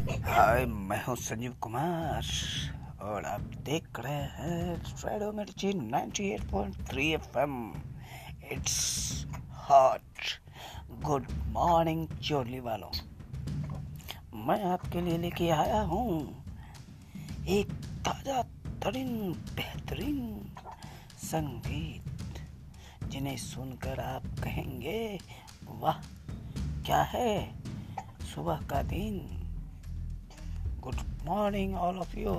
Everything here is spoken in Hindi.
हाय, मैं हूँ संजीव कुमार और आप देख रहे हैं radio Mirchi 98.3 FM. It's hot good morning चोरली वालों। मैं आपके लिए लेके आया हूँ एक ताज़ा, तरीन, बेहतरीन संगीत, जिन्हें सुनकर आप कहेंगे, वाह, क्या है? सुबह का दिन good morning all of you